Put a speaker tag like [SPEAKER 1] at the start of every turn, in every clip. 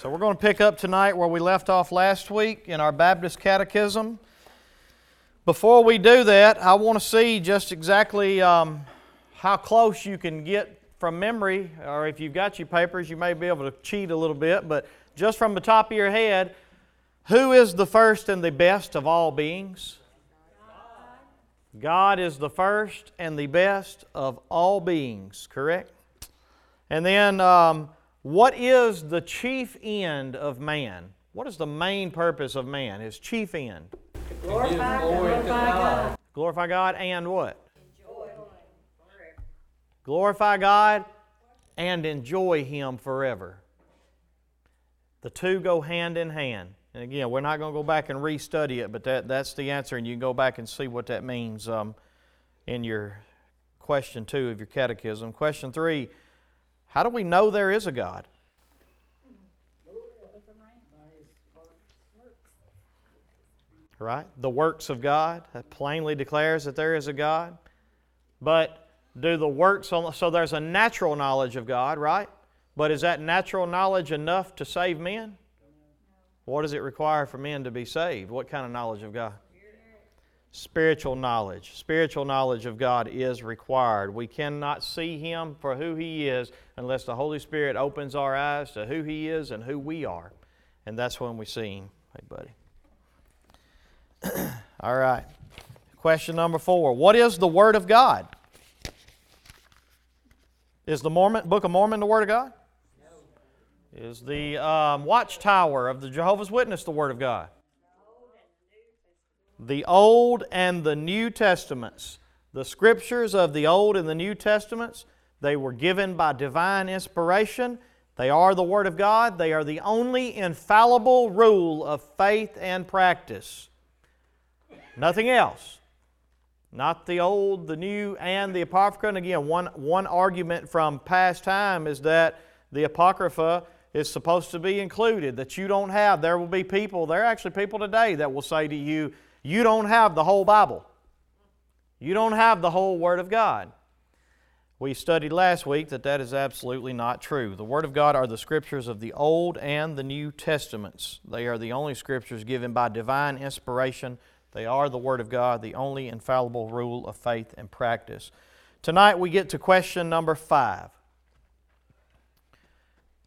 [SPEAKER 1] So we're going to pick up tonight where we left off last week in our Baptist Catechism. Before we do that, I want to see just exactly um, how close you can get from memory, or if you've got your papers, you may be able to cheat a little bit, but just from the top of your head, who is the first and the best of all beings? God, is the first and the best of all beings, correct? And then, um, what is the chief end of man? What is the main purpose of man? His chief end?
[SPEAKER 2] Glorify, glorify God.
[SPEAKER 1] Glorify God and what? Glorify God and enjoy Him forever. The two go hand in hand. And again, we're not going to go back and restudy it, but that, that's the answer, and you can go back and see what that means um, in your question two of your catechism. Question three how do we know there is a God? Right? The works of God plainly declares that there is a God. But do the works, so there's a natural knowledge of God, right? But is that natural knowledge enough to save men? What does it require for men to be saved? What kind of knowledge of God? Spiritual knowledge. Spiritual knowledge of God is required. We cannot see Him for who He is unless the Holy Spirit opens our eyes to who He is and who we are. And that's when we see Him. Hey, buddy. All right. Question number four What is the Word of God? Is the Mormon, Book of Mormon the Word of God? No. Is the um, Watchtower of the Jehovah's Witness the Word of God? The Old and the New Testaments. The scriptures of the Old and the New Testaments, they were given by divine inspiration. They are the Word of God. They are the only infallible rule of faith and practice. Nothing else. Not the Old, the New, and the Apocrypha. And again, one, one argument from past time is that the Apocrypha is supposed to be included, that you don't have. There will be people, there are actually people today that will say to you, you don't have the whole Bible. You don't have the whole Word of God. We studied last week that that is absolutely not true. The Word of God are the scriptures of the Old and the New Testaments. They are the only scriptures given by divine inspiration. They are the Word of God, the only infallible rule of faith and practice. Tonight we get to question number five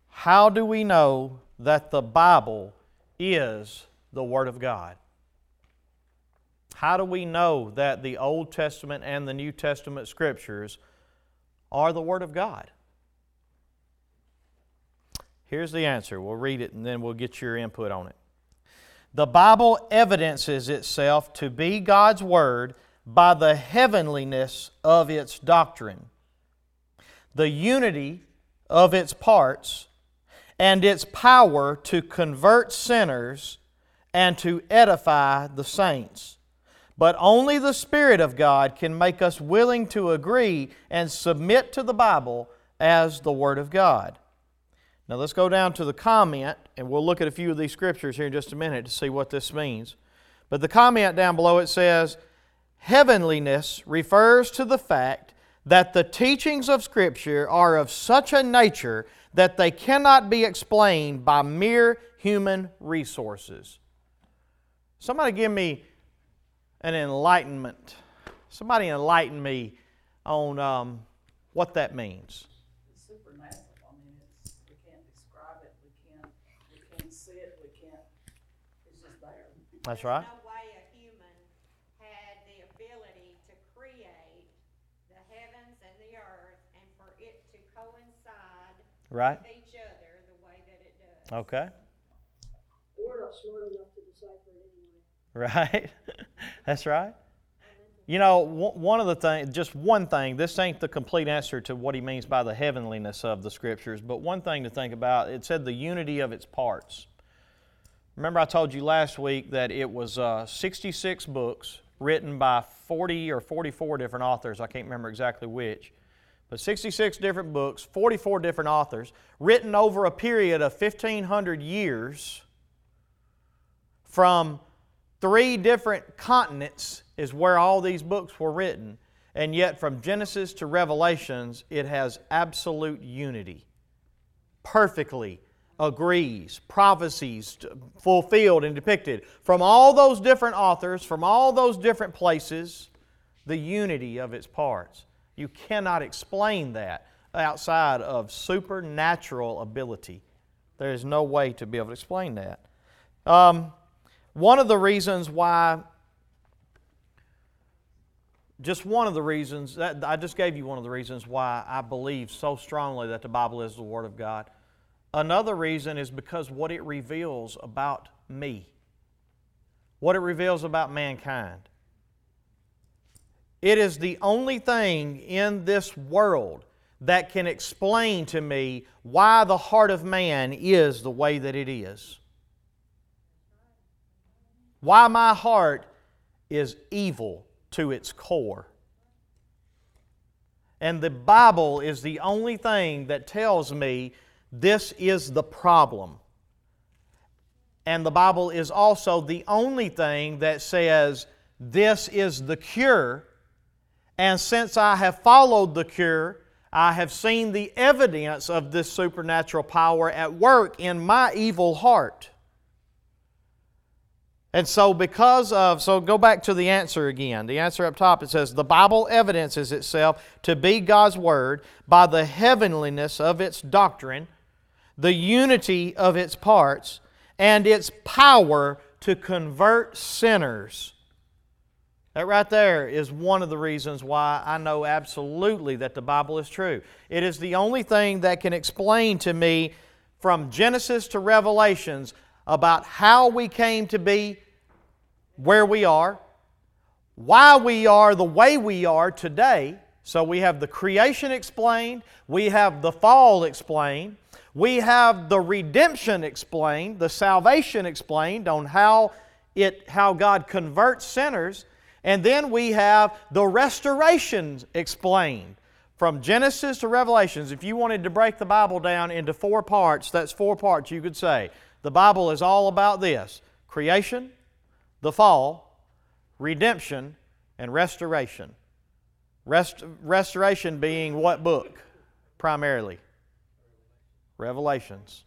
[SPEAKER 1] How do we know that the Bible is the Word of God? How do we know that the Old Testament and the New Testament scriptures are the Word of God? Here's the answer. We'll read it and then we'll get your input on it. The Bible evidences itself to be God's Word by the heavenliness of its doctrine, the unity of its parts, and its power to convert sinners and to edify the saints. But only the Spirit of God can make us willing to agree and submit to the Bible as the Word of God. Now let's go down to the comment, and we'll look at a few of these scriptures here in just a minute to see what this means. But the comment down below it says, Heavenliness refers to the fact that the teachings of Scripture are of such a nature that they cannot be explained by mere human resources. Somebody give me an enlightenment. Somebody enlighten me on um, what that means.
[SPEAKER 2] It's supernatural. I mean, it's, we can't describe it. We can't, we can't see it. We can't. It's just there.
[SPEAKER 1] That's right.
[SPEAKER 3] no way a human had the ability to create the heavens and the earth and for it to coincide
[SPEAKER 1] Right.
[SPEAKER 3] with each other the way that it does.
[SPEAKER 1] Okay.
[SPEAKER 2] We're not smart enough to decipher it anyway.
[SPEAKER 1] Right. That's right. You know, one of the things, just one thing, this ain't the complete answer to what he means by the heavenliness of the scriptures, but one thing to think about it said the unity of its parts. Remember, I told you last week that it was uh, 66 books written by 40 or 44 different authors. I can't remember exactly which. But 66 different books, 44 different authors, written over a period of 1,500 years from three different continents is where all these books were written. And yet, from Genesis to Revelations, it has absolute unity. Perfectly agrees, prophecies fulfilled and depicted from all those different authors, from all those different places, the unity of its parts. You cannot explain that outside of supernatural ability. There is no way to be able to explain that. Um, one of the reasons why, just one of the reasons, that, I just gave you one of the reasons why I believe so strongly that the Bible is the Word of God. Another reason is because what it reveals about me, what it reveals about mankind. It is the only thing in this world that can explain to me why the heart of man is the way that it is. Why my heart is evil to its core. And the Bible is the only thing that tells me this is the problem. And the Bible is also the only thing that says this is the cure and since I have followed the cure, I have seen the evidence of this supernatural power at work in my evil heart. And so, because of, so go back to the answer again. The answer up top it says, The Bible evidences itself to be God's Word by the heavenliness of its doctrine, the unity of its parts, and its power to convert sinners that right there is one of the reasons why I know absolutely that the Bible is true. It is the only thing that can explain to me from Genesis to Revelations about how we came to be where we are, why we are the way we are today. So we have the creation explained, we have the fall explained, we have the redemption explained, the salvation explained on how it how God converts sinners and then we have the restorations explained from Genesis to Revelations. If you wanted to break the Bible down into four parts, that's four parts you could say. The Bible is all about this creation, the fall, redemption, and restoration. Rest, restoration being what book primarily? Revelations.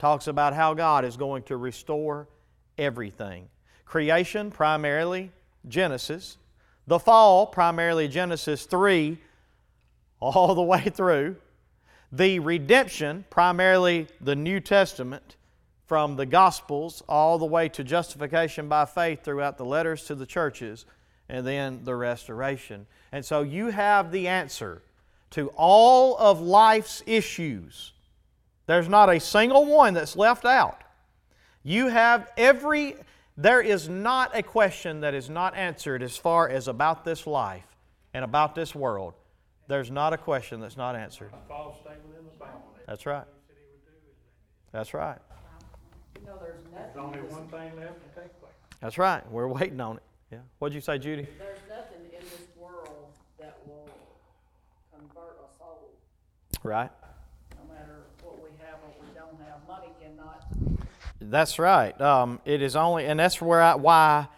[SPEAKER 1] Talks about how God is going to restore everything. Creation, primarily Genesis. The fall, primarily Genesis 3, all the way through. The redemption, primarily the New Testament, from the Gospels all the way to justification by faith throughout the letters to the churches, and then the restoration. And so you have the answer to all of life's issues. There's not a single one that's left out. You have every there is not a question that is not answered as far as about this life and about this world. There's not a question that's not answered. That's right. That's right.
[SPEAKER 2] You know, there's
[SPEAKER 4] There's
[SPEAKER 2] nothing,
[SPEAKER 4] only one thing left to take place.
[SPEAKER 1] That's right. We're waiting on it. Yeah. What'd you say, Judy?
[SPEAKER 2] there's nothing in this world that will convert a soul,
[SPEAKER 1] Right.
[SPEAKER 2] no matter what we have or we don't have. Money cannot,
[SPEAKER 1] That's right. Um, it is only, and that's where I, why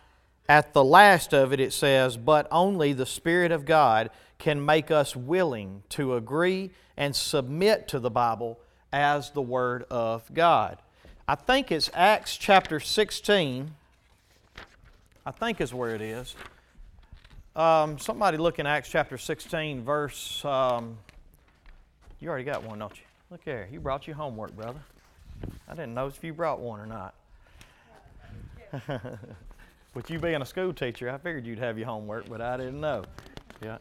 [SPEAKER 1] at the last of it it says, but only the Spirit of God can make us willing to agree and submit to the Bible as the Word of God. I think it's Acts chapter 16. I think is where it is. Um, somebody look in Acts chapter 16, verse. Um, you already got one, don't you? Look here. You brought your homework, brother. I didn't know if you brought one or not. With you being a school teacher, I figured you'd have your homework, but I didn't know. Yeah.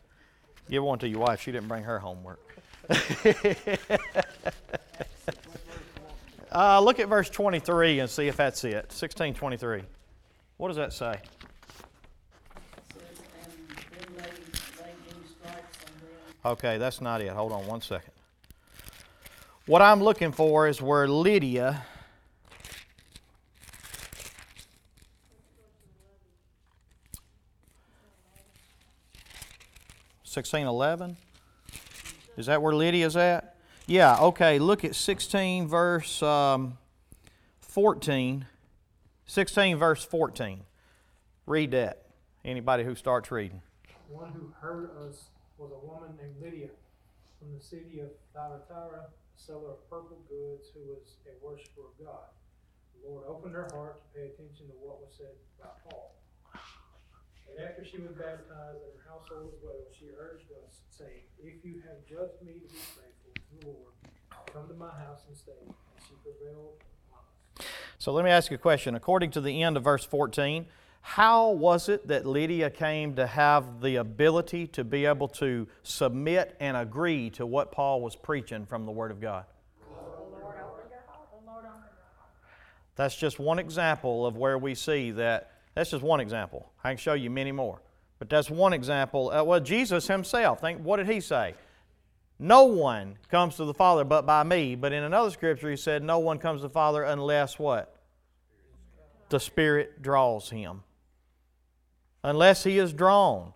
[SPEAKER 1] Give one to your wife. She didn't bring her homework. uh, look at verse 23 and see if that's it. 1623. What does that say? Okay, that's not it. Hold on one second. What I'm looking for is where Lydia. Sixteen eleven. Is that where Lydia's at? Yeah. Okay. Look at sixteen verse um, fourteen. Sixteen verse fourteen. Read that. Anybody who starts reading.
[SPEAKER 4] One who heard us was a woman named Lydia from the city of Thyatira, seller of purple goods, who was a worshiper of God. The Lord opened her heart to pay attention to what was said by Paul. And after she was baptized and her household as well, she urged us, saying, If you have judged me to be faithful Lord, come to my house and stay. And she prevailed.
[SPEAKER 1] So let me ask you a question. According to the end of verse 14, how was it that Lydia came to have the ability to be able to submit and agree to what Paul was preaching from the Word of God? That's just one example of where we see that. That's just one example. I can show you many more. But that's one example. Uh, well, Jesus himself, think, what did he say? No one comes to the Father but by me. But in another scripture, he said, No one comes to the Father unless what? The Spirit draws him. Unless he is drawn.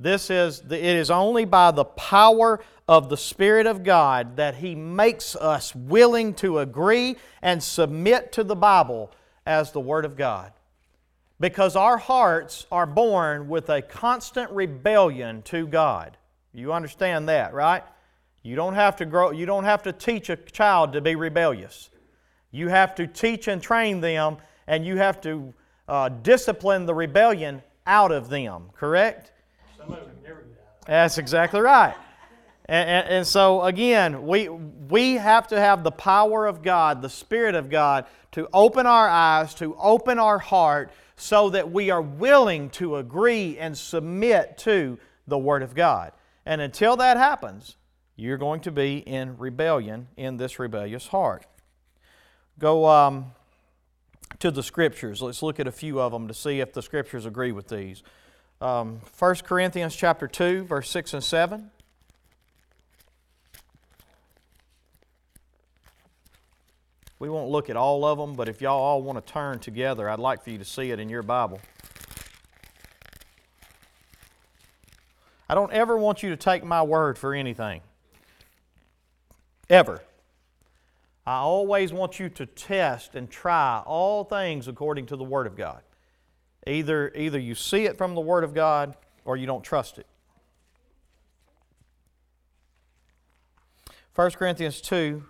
[SPEAKER 1] This is, the, it is only by the power of the Spirit of God that He makes us willing to agree and submit to the Bible as the Word of God. Because our hearts are born with a constant rebellion to God. You understand that, right? You don't have to grow, you don't have to teach a child to be rebellious. You have to teach and train them, and you have to uh, discipline the rebellion out of them, correct?
[SPEAKER 4] Never get out.
[SPEAKER 1] That's exactly right. And, and, and, so, again, we, we have to have the power of God, the Spirit of God, to open our eyes, to open our heart, so that we are willing to agree and submit to the Word of God. And until that happens, you're going to be in rebellion in this rebellious heart. Go um, to the Scriptures. Let's look at a few of them to see if the Scriptures agree with these. Um, 1 Corinthians chapter 2, verse 6 and 7. We won't look at all of them, but if y'all all want to turn together, I'd like for you to see it in your Bible. I don't ever want you to take my word for anything. Ever. I always want you to test and try all things according to the Word of God. Either, either you see it from the Word of God or you don't trust it. 1 Corinthians 2,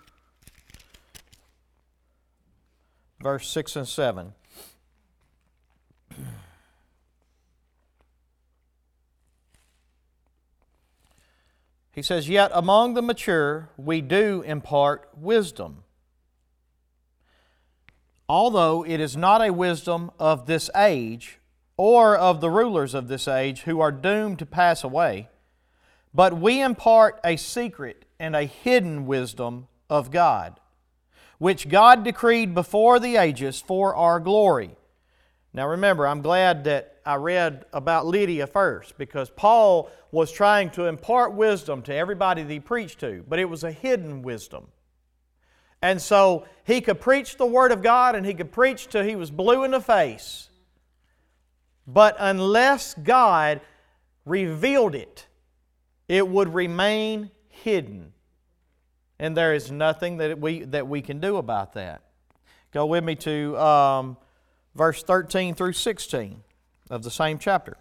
[SPEAKER 1] verse 6 and 7. He says, Yet among the mature we do impart wisdom. Although it is not a wisdom of this age or of the rulers of this age who are doomed to pass away, but we impart a secret and a hidden wisdom of God, which God decreed before the ages for our glory. Now remember, I'm glad that I read about Lydia first because Paul was trying to impart wisdom to everybody that he preached to, but it was a hidden wisdom. And so he could preach the Word of God and he could preach till he was blue in the face. But unless God revealed it, it would remain hidden. And there is nothing that we, that we can do about that. Go with me to um, verse 13 through 16 of the same chapter.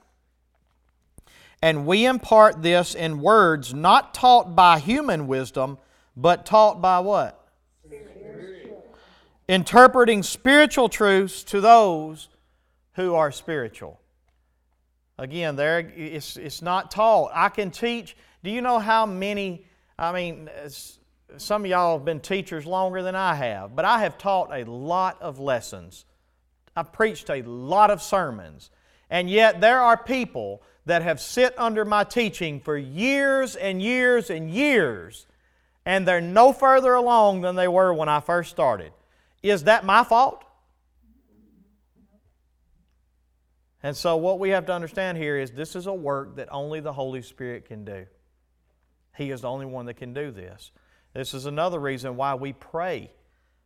[SPEAKER 1] And we impart this in words not taught by human wisdom, but taught by what? Spiritual. Interpreting spiritual truths to those who are spiritual. Again, there it's, it's not taught. I can teach. Do you know how many? I mean, some of y'all have been teachers longer than I have, but I have taught a lot of lessons. I've preached a lot of sermons. And yet there are people that have sit under my teaching for years and years and years, and they're no further along than they were when I first started. Is that my fault? And so, what we have to understand here is this is a work that only the Holy Spirit can do. He is the only one that can do this. This is another reason why we pray.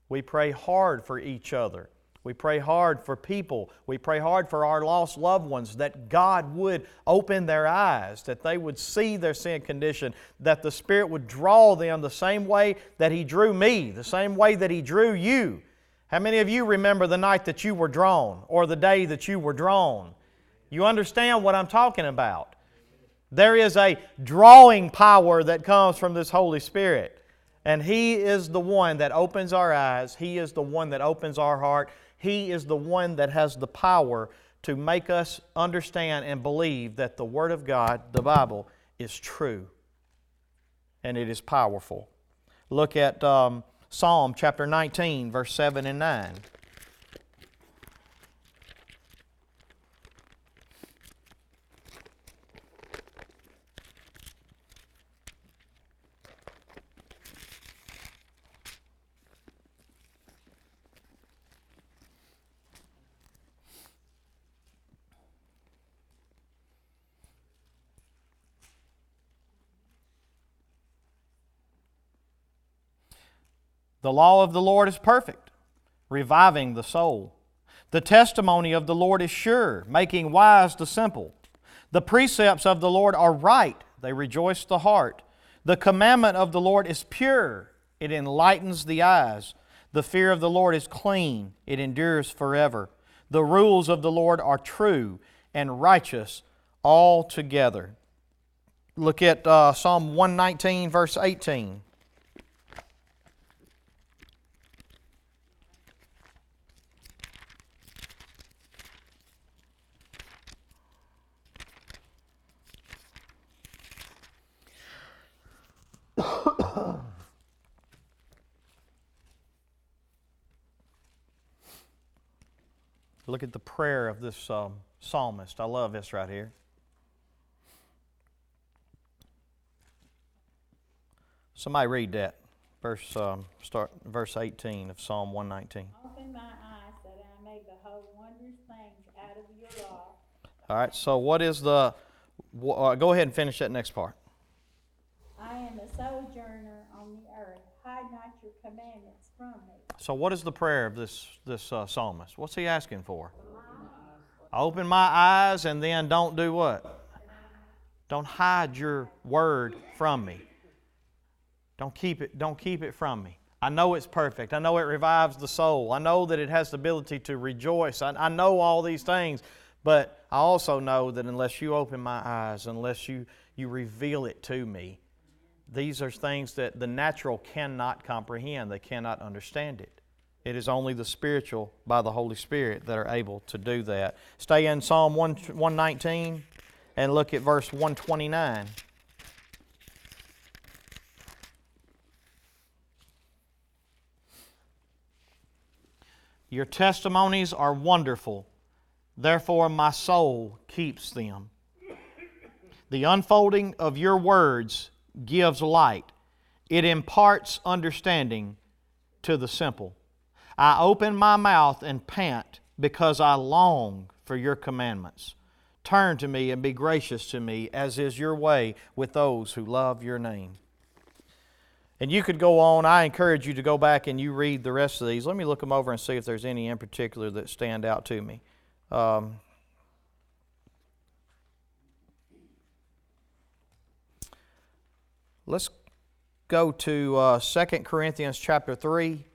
[SPEAKER 1] We pray hard for each other. We pray hard for people. We pray hard for our lost loved ones that God would open their eyes, that they would see their sin condition, that the Spirit would draw them the same way that He drew me, the same way that He drew you. How many of you remember the night that you were drawn or the day that you were drawn? You understand what I'm talking about. There is a drawing power that comes from this Holy Spirit. And He is the one that opens our eyes. He is the one that opens our heart. He is the one that has the power to make us understand and believe that the Word of God, the Bible, is true and it is powerful. Look at um, Psalm chapter 19, verse 7 and 9. The law of the Lord is perfect, reviving the soul. The testimony of the Lord is sure, making wise the simple. The precepts of the Lord are right, they rejoice the heart. The commandment of the Lord is pure, it enlightens the eyes. The fear of the Lord is clean, it endures forever. The rules of the Lord are true and righteous altogether. Look at uh, Psalm 119, verse 18. Look at the prayer of this um, psalmist. I love this right here. Somebody read that. Verse um, start verse 18 of Psalm 119.
[SPEAKER 5] Open my eyes that I may behold wondrous things out of your law.
[SPEAKER 1] All right. So what is the? Uh, go ahead and finish that next part.
[SPEAKER 5] I am a sojourner on the earth. Hide not your commandments from me.
[SPEAKER 1] So what is the prayer of this this uh, psalmist? What's he asking for? Open my eyes and then don't do what? Don't hide your word from me. Don't keep it don't keep it from me. I know it's perfect. I know it revives the soul. I know that it has the ability to rejoice. I, I know all these things, but I also know that unless you open my eyes, unless you, you reveal it to me, these are things that the natural cannot comprehend, they cannot understand it. It is only the spiritual by the Holy Spirit that are able to do that. Stay in Psalm 119 and look at verse 129. Your testimonies are wonderful, therefore my soul keeps them. The unfolding of your words gives light, it imparts understanding to the simple. I open my mouth and pant because I long for your commandments. Turn to me and be gracious to me, as is your way with those who love your name. And you could go on. I encourage you to go back and you read the rest of these. Let me look them over and see if there's any in particular that stand out to me. Um, Let's go to uh, 2 Corinthians chapter 3,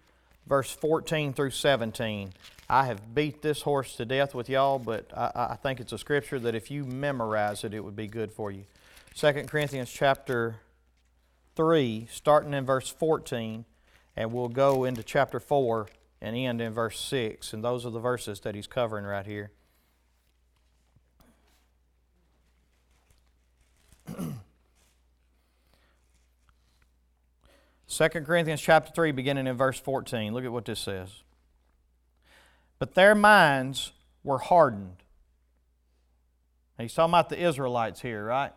[SPEAKER 1] verse 14 through 17. I have beat this horse to death with y'all, but I, I think it's a scripture that if you memorize it, it would be good for you. 2 Corinthians chapter 3, starting in verse 14, and we'll go into chapter 4 and end in verse 6. And those are the verses that he's covering right here. 2 Corinthians chapter 3, beginning in verse 14. Look at what this says. But their minds were hardened. he's talking about the Israelites here, right?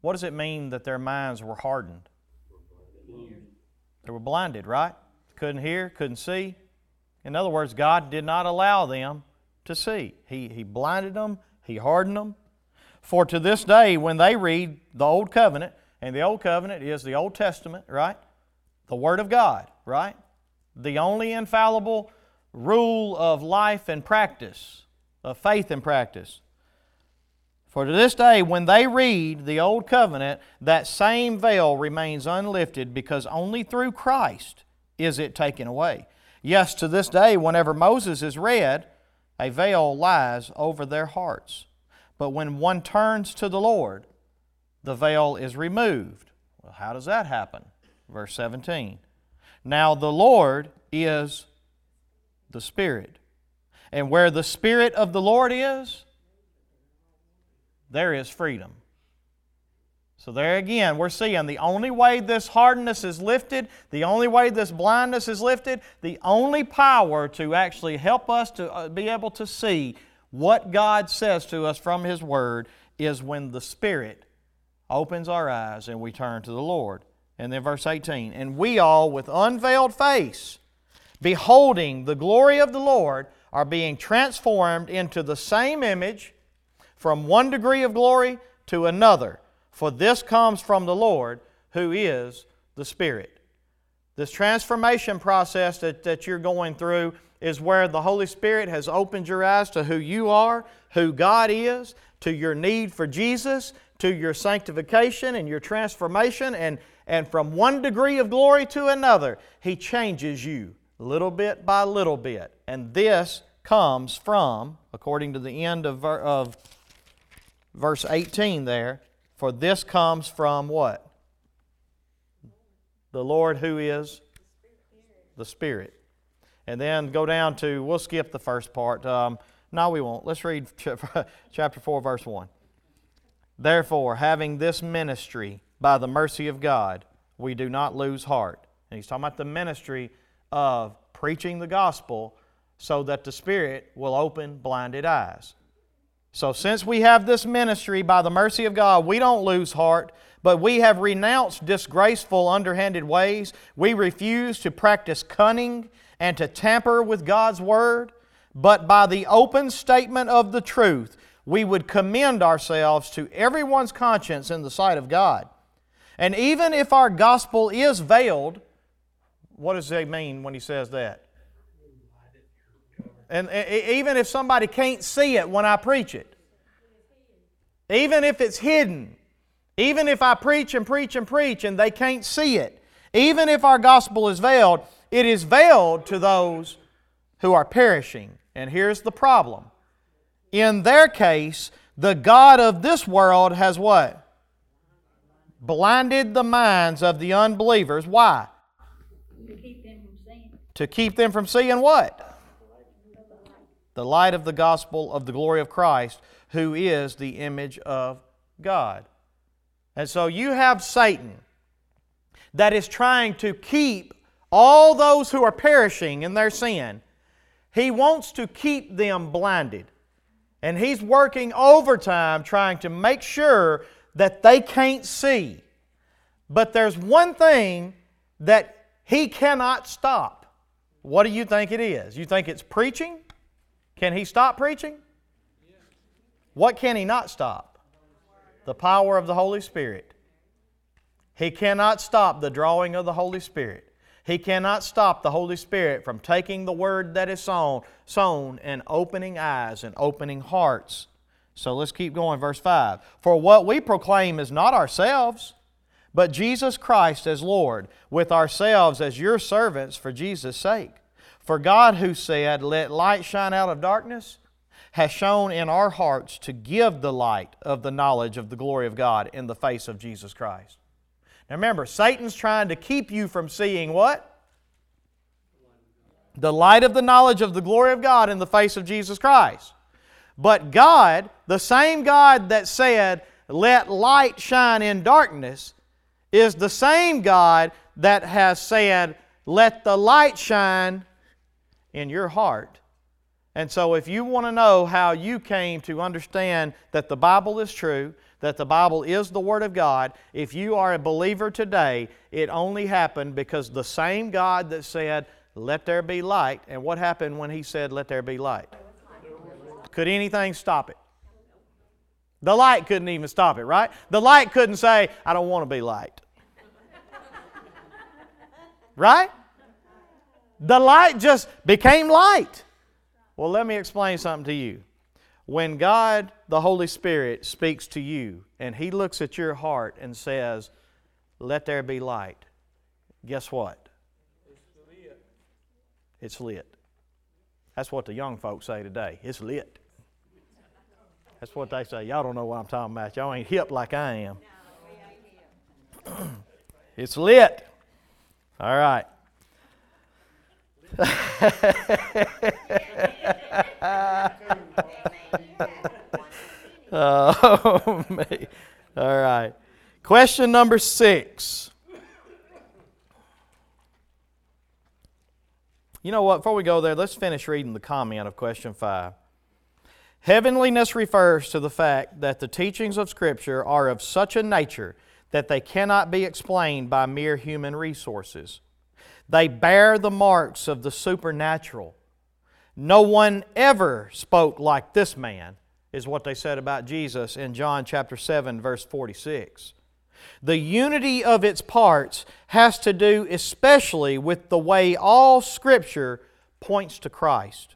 [SPEAKER 1] What does it mean that their minds were hardened? They were blinded, right? Couldn't hear, couldn't see. In other words, God did not allow them to see. He, he blinded them, He hardened them. For to this day, when they read the Old Covenant, and the Old Covenant is the Old Testament, right? The Word of God, right? The only infallible rule of life and practice, of faith and practice. For to this day, when they read the Old Covenant, that same veil remains unlifted because only through Christ is it taken away. Yes, to this day, whenever Moses is read, a veil lies over their hearts. But when one turns to the Lord, the veil is removed. Well, how does that happen? Verse 17. Now the Lord is the Spirit. And where the Spirit of the Lord is, there is freedom. So, there again, we're seeing the only way this hardness is lifted, the only way this blindness is lifted, the only power to actually help us to uh, be able to see what God says to us from His Word is when the Spirit opens our eyes and we turn to the Lord. And then verse 18, and we all with unveiled face, beholding the glory of the Lord, are being transformed into the same image from one degree of glory to another. For this comes from the Lord, who is the Spirit. This transformation process that, that you're going through is where the Holy Spirit has opened your eyes to who you are, who God is, to your need for Jesus, to your sanctification and your transformation, and, and from one degree of glory to another, He changes you little bit by little bit. And this comes from, according to the end of, of verse 18 there, for this comes from what? The Lord who is the Spirit. And then go down to, we'll skip the first part. Um, no, we won't. Let's read chapter 4, verse 1. Therefore, having this ministry by the mercy of God, we do not lose heart. And he's talking about the ministry of preaching the gospel so that the Spirit will open blinded eyes. So, since we have this ministry by the mercy of God, we don't lose heart, but we have renounced disgraceful, underhanded ways. We refuse to practice cunning and to tamper with God's Word, but by the open statement of the truth, we would commend ourselves to everyone's conscience in the sight of God. And even if our gospel is veiled, what does he mean when he says that? And even if somebody can't see it when I preach it, even if it's hidden, even if I preach and preach and preach and they can't see it, even if our gospel is veiled, it is veiled to those who are perishing. And here's the problem. In their case, the God of this world has what? Blinded the minds of the unbelievers. Why?
[SPEAKER 5] To keep them from seeing.
[SPEAKER 1] To keep them from seeing what? the light of the gospel of the glory of Christ, who is the image of God. And so you have Satan that is trying to keep all those who are perishing in their sin, he wants to keep them blinded. And he's working overtime trying to make sure that they can't see. But there's one thing that he cannot stop. What do you think it is? You think it's preaching? Can he stop preaching? What can he not stop? The power of the Holy Spirit. He cannot stop the drawing of the Holy Spirit. He cannot stop the Holy Spirit from taking the word that is sown, sown and opening eyes and opening hearts. So let's keep going. Verse 5. For what we proclaim is not ourselves, but Jesus Christ as Lord, with ourselves as your servants for Jesus' sake. For God, who said, Let light shine out of darkness, has shown in our hearts to give the light of the knowledge of the glory of God in the face of Jesus Christ. Now remember, Satan's trying to keep you from seeing what? The light of the knowledge of the glory of God in the face of Jesus Christ. But God, the same God that said, Let light shine in darkness, is the same God that has said, Let the light shine in your heart. And so, if you want to know how you came to understand that the Bible is true, that the Bible is the Word of God, if you are a believer today, it only happened because the same God that said, Let there be light, and what happened when He said, Let there be light? Could anything stop it? The light couldn't even stop it, right? The light couldn't say, I don't want to be light. right? The light just became light. Well, let me explain something to you. When God, the Holy Spirit, speaks to you and He looks at your heart and says, Let there be light, guess what? It's lit. It's lit. That's what the young folks say today. It's lit. That's what they say. Y'all don't know what I'm talking about. Y'all ain't hip like I am. it's lit. All right. oh, me. All right. Question number six. You know what? Before we go there, let's finish reading the comment of question five. Heavenliness refers to the fact that the teachings of Scripture are of such a nature that they cannot be explained by mere human resources. They bear the marks of the supernatural. No one ever spoke like this man, is what they said about Jesus in John chapter 7, verse 46. The unity of its parts has to do especially with the way all Scripture points to Christ.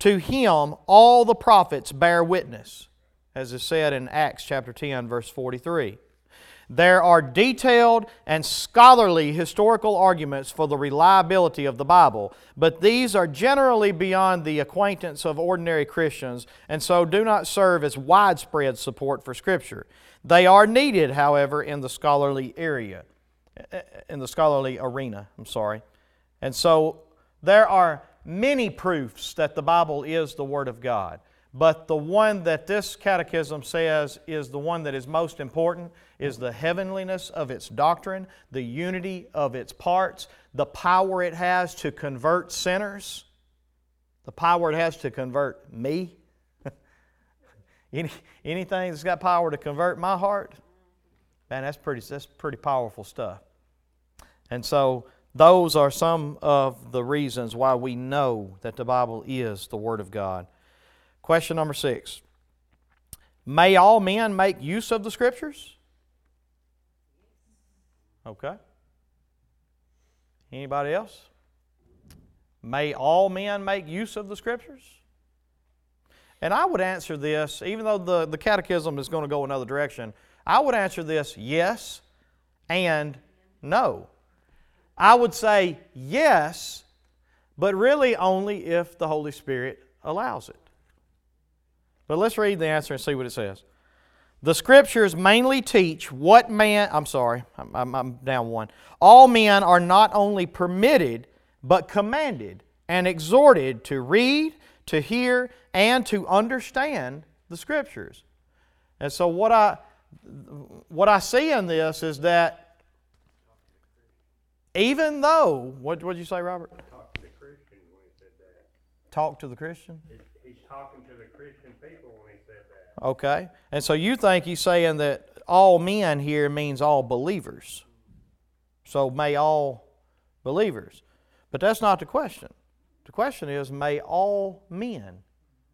[SPEAKER 1] To Him, all the prophets bear witness, as is said in Acts chapter 10, verse 43. There are detailed and scholarly historical arguments for the reliability of the Bible, but these are generally beyond the acquaintance of ordinary Christians and so do not serve as widespread support for Scripture. They are needed, however, in the scholarly area, eh, eh, in the scholarly arena, I'm sorry. And so there are many proofs that the Bible is the Word of God. But the one that this catechism says is the one that is most important is the heavenliness of its doctrine, the unity of its parts, the power it has to convert sinners, the power it has to convert me. Any, anything that's got power to convert my heart, man, that's pretty, that's pretty powerful stuff. And so, those are some of the reasons why we know that the Bible is the Word of God. Question number six May all men make use of the Scriptures? Okay. Anybody else? May all men make use of the Scriptures? And I would answer this, even though the, the catechism is going to go another direction, I would answer this yes and no. I would say yes, but really only if the Holy Spirit allows it. But let's read the answer and see what it says. The scriptures mainly teach what man, I'm sorry, I'm, I'm, I'm, down one. All men are not only permitted, but commanded and exhorted to read, to hear, and to understand the scriptures. And so, what I, what I see in this is that even though, what did you say, Robert?
[SPEAKER 6] Talk to the Christian when he said that.
[SPEAKER 1] Talk to the Christian?
[SPEAKER 6] He's talking to the Christian people when he said that.
[SPEAKER 1] Okay. And so you think he's saying that all men here means all believers. So may all believers. But that's not the question. The question is may all men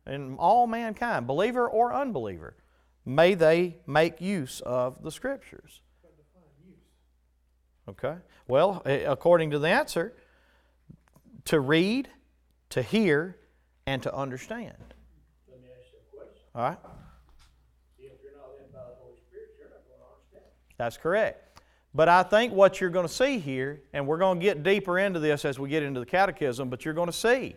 [SPEAKER 1] and all mankind, believer or unbeliever, may they make use of the scriptures? Okay. Well, according to the answer, to read, to hear, and to understand.
[SPEAKER 4] Let me ask you a question.
[SPEAKER 1] All right?
[SPEAKER 4] If you're not led by the Holy Spirit, you're not going to understand.
[SPEAKER 1] That's correct. But I think what you're going to see here, and we're going to get deeper into this as we get into the catechism, but you're going to see.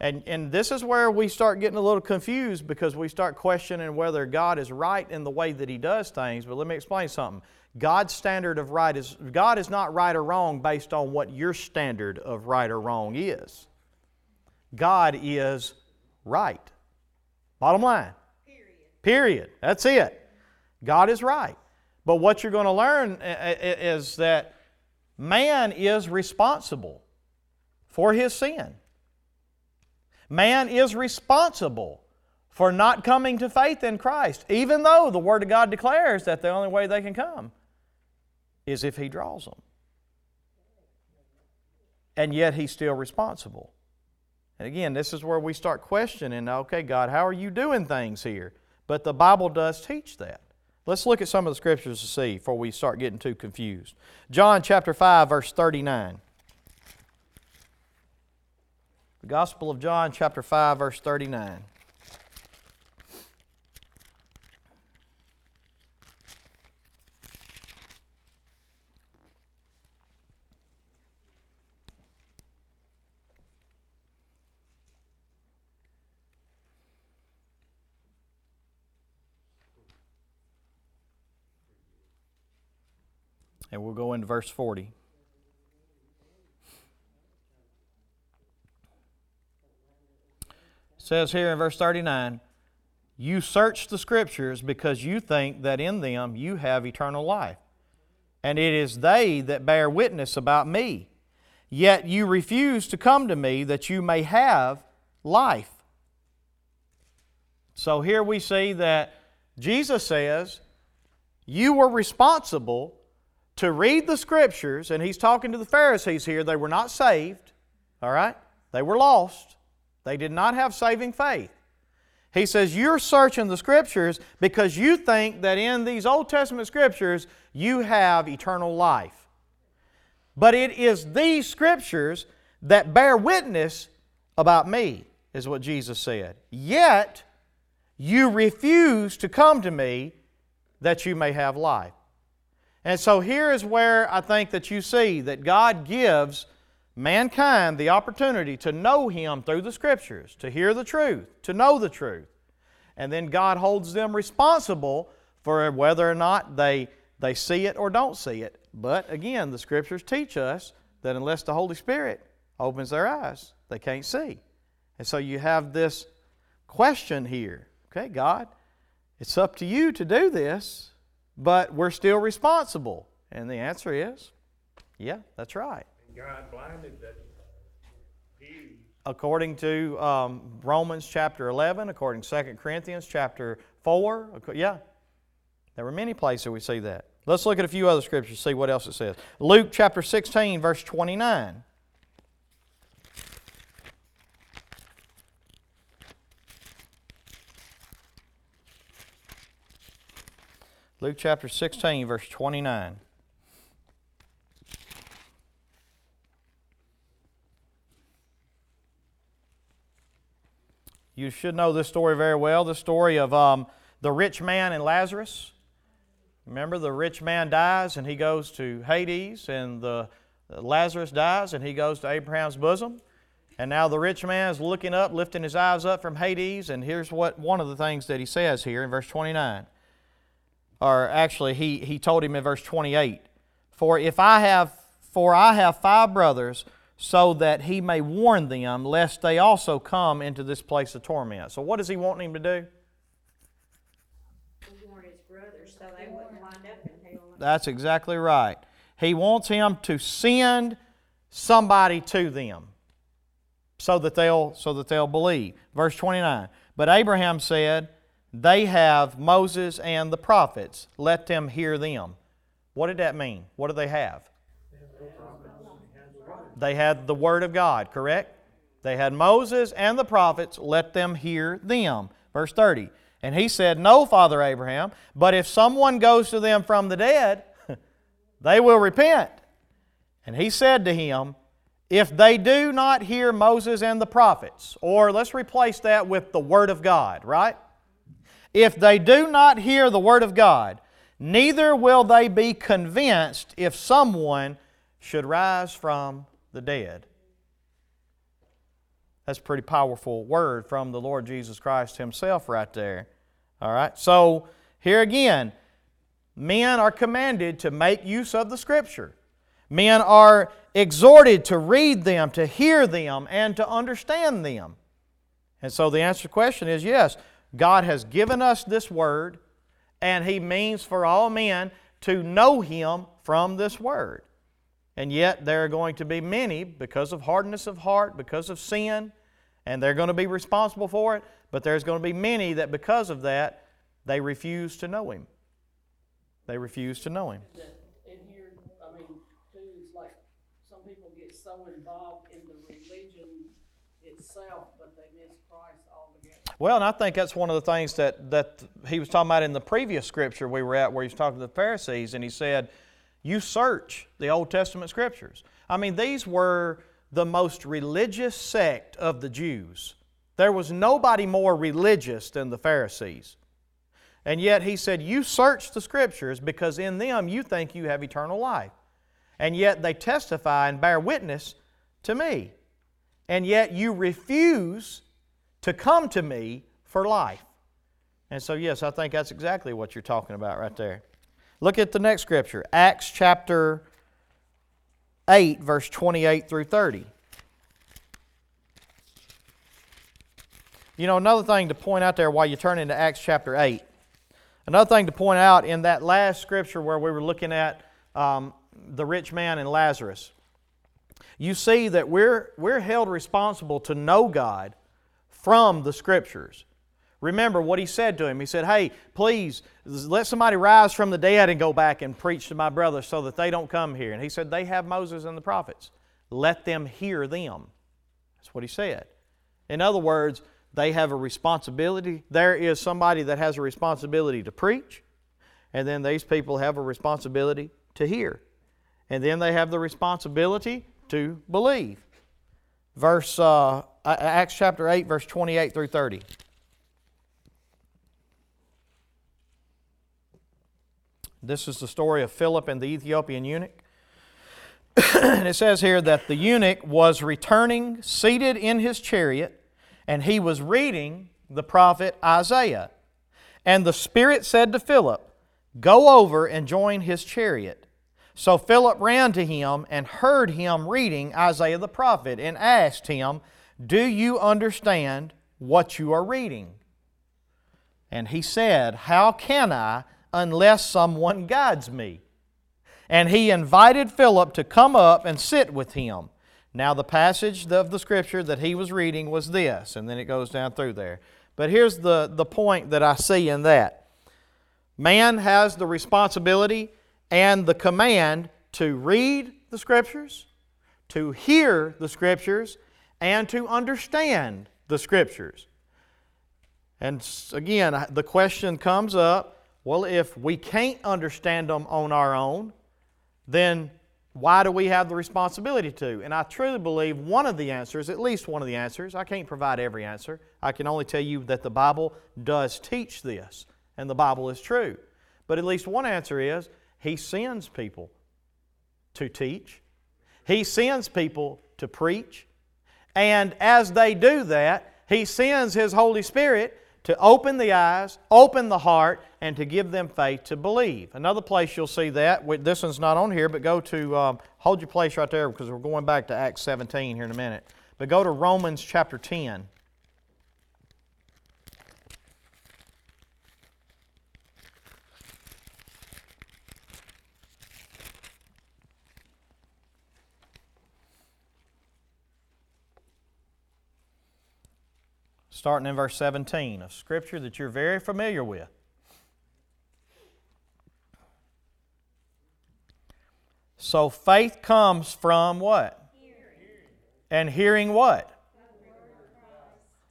[SPEAKER 1] And, and this is where we start getting a little confused because we start questioning whether God is right in the way that He does things. But let me explain something. God's standard of right is, God is not right or wrong based on what your standard of right or wrong is. God is right. Bottom line.
[SPEAKER 3] Period.
[SPEAKER 1] Period. That's it. God is right. But what you're going to learn is that man is responsible for his sin. Man is responsible for not coming to faith in Christ, even though the Word of God declares that the only way they can come is if He draws them. And yet He's still responsible. And again, this is where we start questioning okay, God, how are you doing things here? But the Bible does teach that. Let's look at some of the scriptures to see before we start getting too confused. John chapter 5, verse 39. The Gospel of John, chapter 5, verse 39. And we'll go into verse 40. It says here in verse 39 You search the scriptures because you think that in them you have eternal life, and it is they that bear witness about me. Yet you refuse to come to me that you may have life. So here we see that Jesus says, You were responsible to read the scriptures, and he's talking to the Pharisees here. They were not saved, all right? They were lost. They did not have saving faith. He says, You're searching the scriptures because you think that in these Old Testament scriptures you have eternal life. But it is these scriptures that bear witness about me, is what Jesus said. Yet you refuse to come to me that you may have life. And so here is where I think that you see that God gives mankind the opportunity to know Him through the Scriptures, to hear the truth, to know the truth. And then God holds them responsible for whether or not they, they see it or don't see it. But again, the Scriptures teach us that unless the Holy Spirit opens their eyes, they can't see. And so you have this question here. Okay, God, it's up to you to do this, but we're still responsible. And the answer is, yeah, that's right.
[SPEAKER 6] And God blinded Jews.
[SPEAKER 1] According to um, Romans chapter 11, according to 2 Corinthians chapter 4, yeah, there were many places we see that. Let's look at a few other scriptures, see what else it says. Luke chapter 16, verse 29. Luke chapter 16, verse 29. You should know this story very well the story of um, the rich man and Lazarus. Remember, the rich man dies and he goes to Hades, and the Lazarus dies and he goes to Abraham's bosom. And now the rich man is looking up, lifting his eyes up from Hades, and here's what one of the things that he says here in verse 29 or actually he, he told him in verse 28 for if i have for i have five brothers so that he may warn them lest they also come into this place of torment. So what does he want him to do?
[SPEAKER 3] Warn his brothers so they wouldn't wind up in hell.
[SPEAKER 1] that's exactly right. He wants him to send somebody to them so that they'll so that they'll believe. Verse 29 but abraham said they have Moses and the prophets. Let them hear them. What did that mean? What do they have? They had the Word of God, correct? They had Moses and the prophets. Let them hear them. Verse 30. And he said, No, Father Abraham, but if someone goes to them from the dead, they will repent. And he said to him, If they do not hear Moses and the prophets, or let's replace that with the Word of God, right? If they do not hear the Word of God, neither will they be convinced if someone should rise from the dead. That's a pretty powerful word from the Lord Jesus Christ Himself, right there. All right? So, here again, men are commanded to make use of the Scripture. Men are exhorted to read them, to hear them, and to understand them. And so the answer to the question is yes, God has given us this Word, and He means for all men to know Him from this Word. And yet, there are going to be many, because of hardness of heart, because of sin, and they're going to be responsible for it, but there's going to be many that, because of that, they refuse to know Him. They refuse to know Him.
[SPEAKER 2] in here, I mean, too, it's like, some people get so involved in the religion itself, but they miss Christ.
[SPEAKER 1] Well, and I think that's one of the things that, that he was talking about in the previous scripture we were at, where he was talking to the Pharisees, and he said, You search the Old Testament scriptures. I mean, these were the most religious sect of the Jews. There was nobody more religious than the Pharisees. And yet he said, You search the scriptures because in them you think you have eternal life. And yet they testify and bear witness to me. And yet you refuse to come to me for life. And so, yes, I think that's exactly what you're talking about right there. Look at the next scripture Acts chapter 8, verse 28 through 30. You know, another thing to point out there while you turn into Acts chapter 8, another thing to point out in that last scripture where we were looking at um, the rich man and Lazarus, you see that we're, we're held responsible to know God from the scriptures. Remember what he said to him. He said, Hey, please let somebody rise from the dead and go back and preach to my brothers so that they don't come here. And he said, They have Moses and the prophets. Let them hear them. That's what he said. In other words, they have a responsibility. There is somebody that has a responsibility to preach, and then these people have a responsibility to hear. And then they have the responsibility to believe. Verse uh, Uh, uh, Acts chapter 8, verse 28 through 30. This is the story of Philip and the Ethiopian eunuch. and it says here that the eunuch was returning seated in his chariot, and he was reading the prophet Isaiah. And the Spirit said to Philip, Go over and join his chariot. So Philip ran to him and heard him reading Isaiah the prophet and asked him, Do you understand what you are reading? And he said, How can I unless someone guides me? And he invited Philip to come up and sit with him. Now, the passage of the scripture that he was reading was this, and then it goes down through there. But here's the, the point that I see in that man has the responsibility and the command to read the scriptures, to hear the scriptures, and to understand the scriptures. And again, the question comes up well, if we can't understand them on our own, then why do we have the responsibility to? And I truly believe one of the answers, at least one of the answers, I can't provide every answer. I can only tell you that the Bible does teach this, and the Bible is true. But at least one answer is He sends people to teach, He sends people to preach, and as they do that, He sends His Holy Spirit to open the eyes, open the heart, and to give them faith to believe. Another place you'll see that, this one's not on here, but go to, um, hold your place right there because we're going back to Acts 17 here in a minute. But go to Romans chapter 10. Starting in verse 17, a scripture that you're very familiar with. So faith comes from what? Hearing. And hearing what?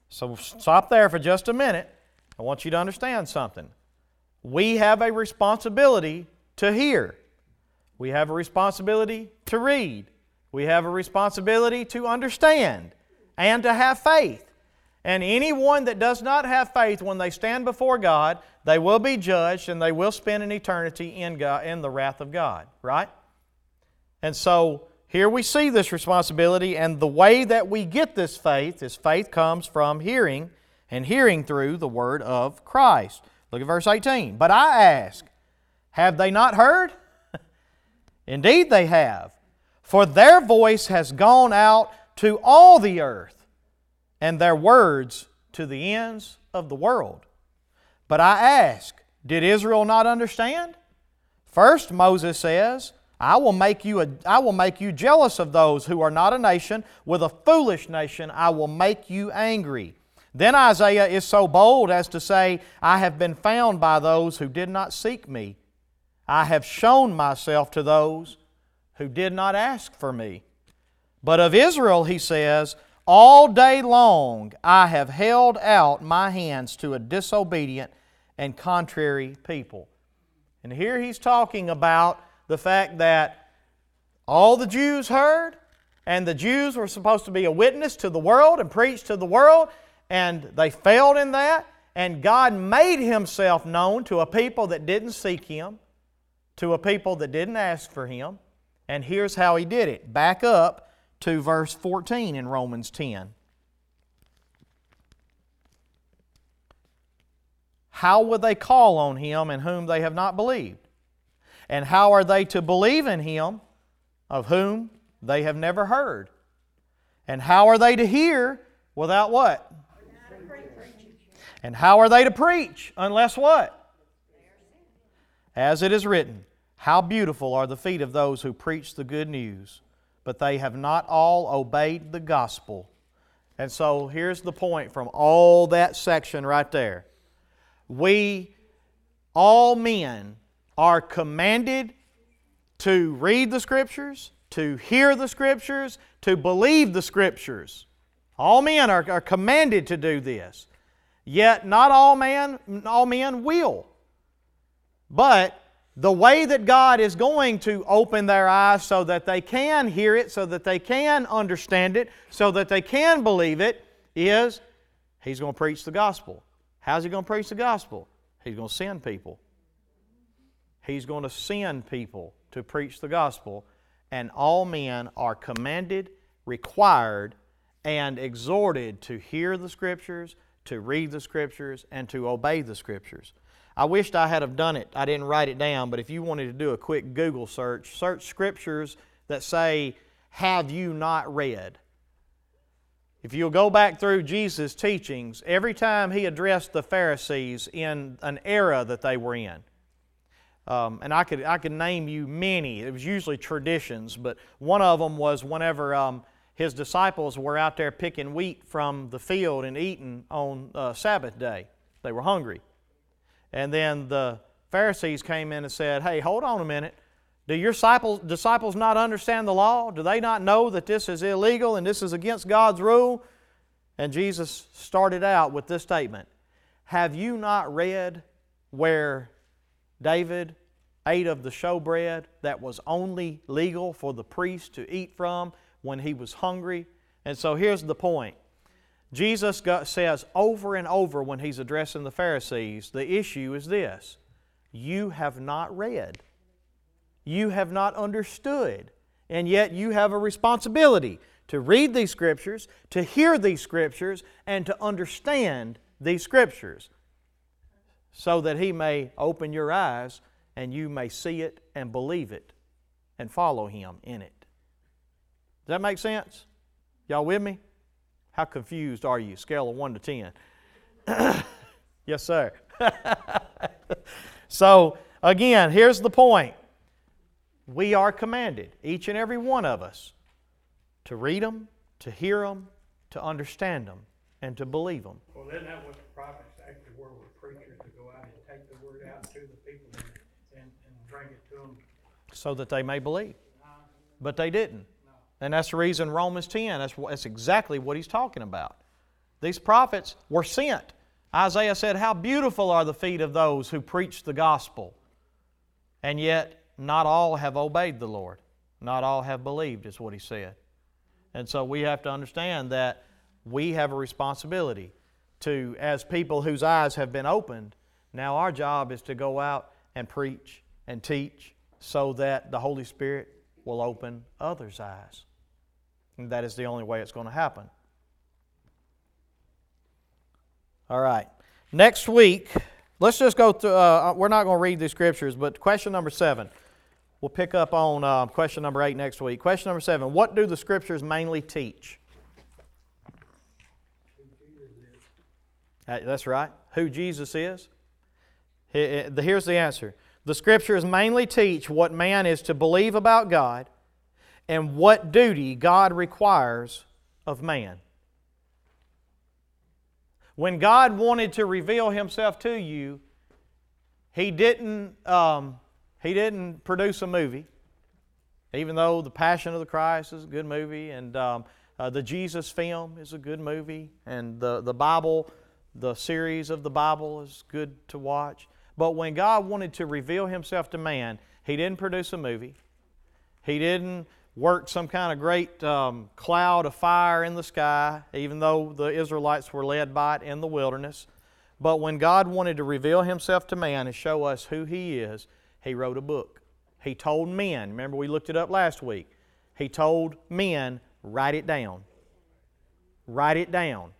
[SPEAKER 1] So stop there for just a minute. I want you to understand something. We have a responsibility to hear. We have a responsibility to read. We have a responsibility to understand and to have faith. And anyone that does not have faith, when they stand before God, they will be judged and they will spend an eternity in, God, in the wrath of God, right? And so here we see this responsibility, and the way that we get this faith is faith comes from hearing, and hearing through the word of Christ. Look at verse 18. But I ask, have they not heard? Indeed, they have. For their voice has gone out to all the earth and their words to the ends of the world. But I ask, did Israel not understand? First, Moses says, I will make you a, I will make you jealous of those who are not a nation. With a foolish nation I will make you angry. Then Isaiah is so bold as to say, I have been found by those who did not seek me. I have shown myself to those who did not ask for me. But of Israel, he says, all day long I have held out my hands to a disobedient and contrary people. And here he's talking about the fact that all the Jews heard, and the Jews were supposed to be a witness to the world and preach to the world, and they failed in that. And God made Himself known to a people that didn't seek Him, to a people that didn't ask for Him. And here's how He did it. Back up to verse 14 in Romans 10. How would they call on him in whom they have not believed? And how are they to believe in him of whom they have never heard? And how are they to hear without what? And how are they to preach unless what? As it is written, How beautiful are the feet of those who preach the good news, but they have not all obeyed the gospel. And so here's the point from all that section right there. We, all men, are commanded to read the Scriptures, to hear the Scriptures, to believe the Scriptures. All men are, are commanded to do this. Yet not all men, all men will. But the way that God is going to open their eyes so that they can hear it, so that they can understand it, so that they can believe it, is He's going to preach the gospel. How's He going to preach the gospel? He's going to send people. He's going to send people to preach the gospel, and all men are commanded, required, and exhorted to hear the Scriptures, to read the Scriptures, and to obey the Scriptures. I wished I had have done it. I didn't write it down, but if you wanted to do a quick Google search, search scriptures that say, Have you not read? If you'll go back through Jesus' teachings, every time he addressed the Pharisees in an era that they were in, um, and I could, I could name you many, it was usually traditions, but one of them was whenever um, his disciples were out there picking wheat from the field and eating on uh, Sabbath day. They were hungry. And then the Pharisees came in and said, Hey, hold on a minute. Do your disciples, disciples not understand the law? Do they not know that this is illegal and this is against God's rule? And Jesus started out with this statement Have you not read where David ate of the showbread that was only legal for the priest to eat from when he was hungry? And so here's the point Jesus got, says over and over when he's addressing the Pharisees, the issue is this you have not read, you have not understood, and yet you have a responsibility to read these scriptures, to hear these scriptures, and to understand these scriptures so that he may open your eyes and you may see it and believe it and follow him in it. Does that make sense? Y'all with me? How confused are you? Scale of 1 to 10. yes, sir. so, again, here's the point. We are commanded, each and every one of us, to read them, to hear them, to understand them, and to believe them.
[SPEAKER 6] Well, isn't that what the prophets actually were, were preachers to go out and take the word out to the people and, and, and bring it to them?
[SPEAKER 1] So that they may believe. But they didn't. And that's the reason Romans 10, that's, that's exactly what he's talking about. These prophets were sent. Isaiah said, How beautiful are the feet of those who preach the gospel. And yet, not all have obeyed the Lord. Not all have believed, is what he said. And so we have to understand that we have a responsibility to, as people whose eyes have been opened, now our job is to go out and preach and teach so that the Holy Spirit will open others' eyes. That is the only way it's going to happen. All right. Next week, let's just go through, uh, we're not going to read the scriptures, but question number seven. We'll pick up on uh, question number eight next week. Question number seven What do the scriptures mainly teach? That's right. Who Jesus is. Here's the answer. The scriptures mainly teach what man is to believe about God and what duty God requires of man. When God wanted to reveal Himself to you, He didn't, um, he didn't produce a movie, even though The Passion of the Christ is a good movie, and um, uh, the Jesus film is a good movie, and the, the Bible, the series of the Bible is good to watch. But when God wanted to reveal Himself to man, He didn't produce a movie. He didn't worked some kind of great um, cloud of fire in the sky, even though the Israelites were led by it in the wilderness. But when God wanted to reveal Himself to man and show us who He is, He wrote a book. He told men, remember we looked it up last week, He told men, write it down. Write it down.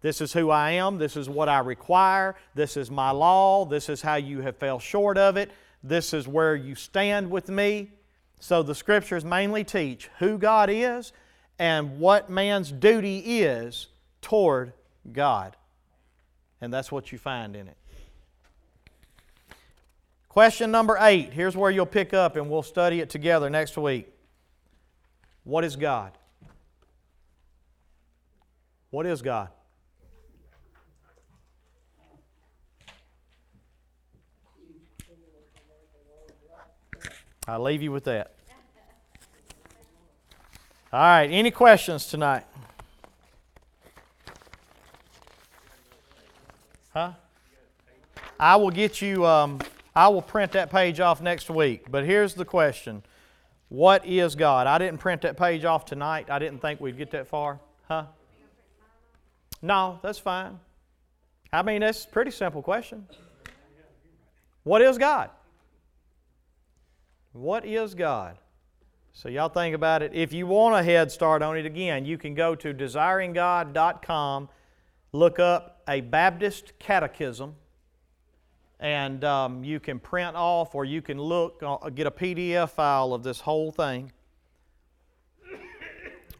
[SPEAKER 1] This is who I am. This is what I require. This is my law. This is how you have fell short of it. This is where you stand with me. So the scriptures mainly teach who God is and what man's duty is toward God. And that's what you find in it. Question number eight. Here's where you'll pick up, and we'll study it together next week. What is God? What is God? I'll leave you with that. All right, any questions tonight? Huh? I will get you, um, I will print that page off next week. But here's the question What is God? I didn't print that page off tonight. I didn't think we'd get that far. Huh? No, that's fine. I mean, that's a pretty simple question. What is God? What is God? So, y'all think about it. If you want a head start on it again, you can go to desiringgod.com, look up a Baptist catechism, and um, you can print off or you can look, uh, get a PDF file of this whole thing.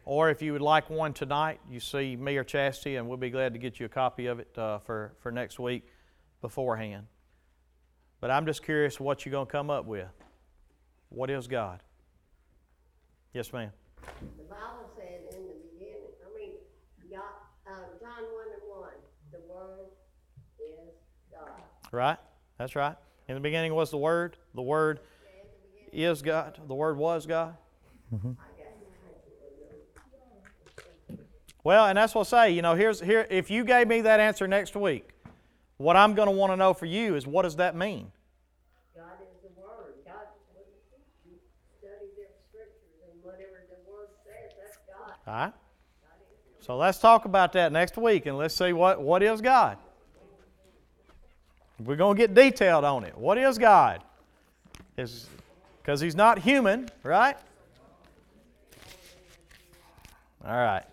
[SPEAKER 1] Or if you would like one tonight, you see me or Chastity, and we'll be glad to get you a copy of it uh, for, for next week beforehand. But I'm just curious what you're going to come up with. What is God? Yes, ma'am.
[SPEAKER 7] The Bible said in the beginning, I mean, God, uh, John one and one, the word is God.
[SPEAKER 1] Right? That's right. In the beginning was the Word. The Word is God. The Word was God. Well, and that's what I say. You know, here's here. If you gave me that answer next week, what I'm going to want to know for you is what does that mean?
[SPEAKER 7] God is the word. God, you study the scriptures and whatever the word says, that's God.
[SPEAKER 1] All right. So let's talk about that next week, and let's see what what is God. We're going to get detailed on it. What is God? Because He's not human, right? All right.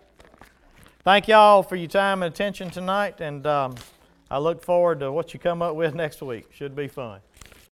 [SPEAKER 1] Thank y'all for your time and attention tonight, and um, I look forward to what you come up with next week. Should be fun.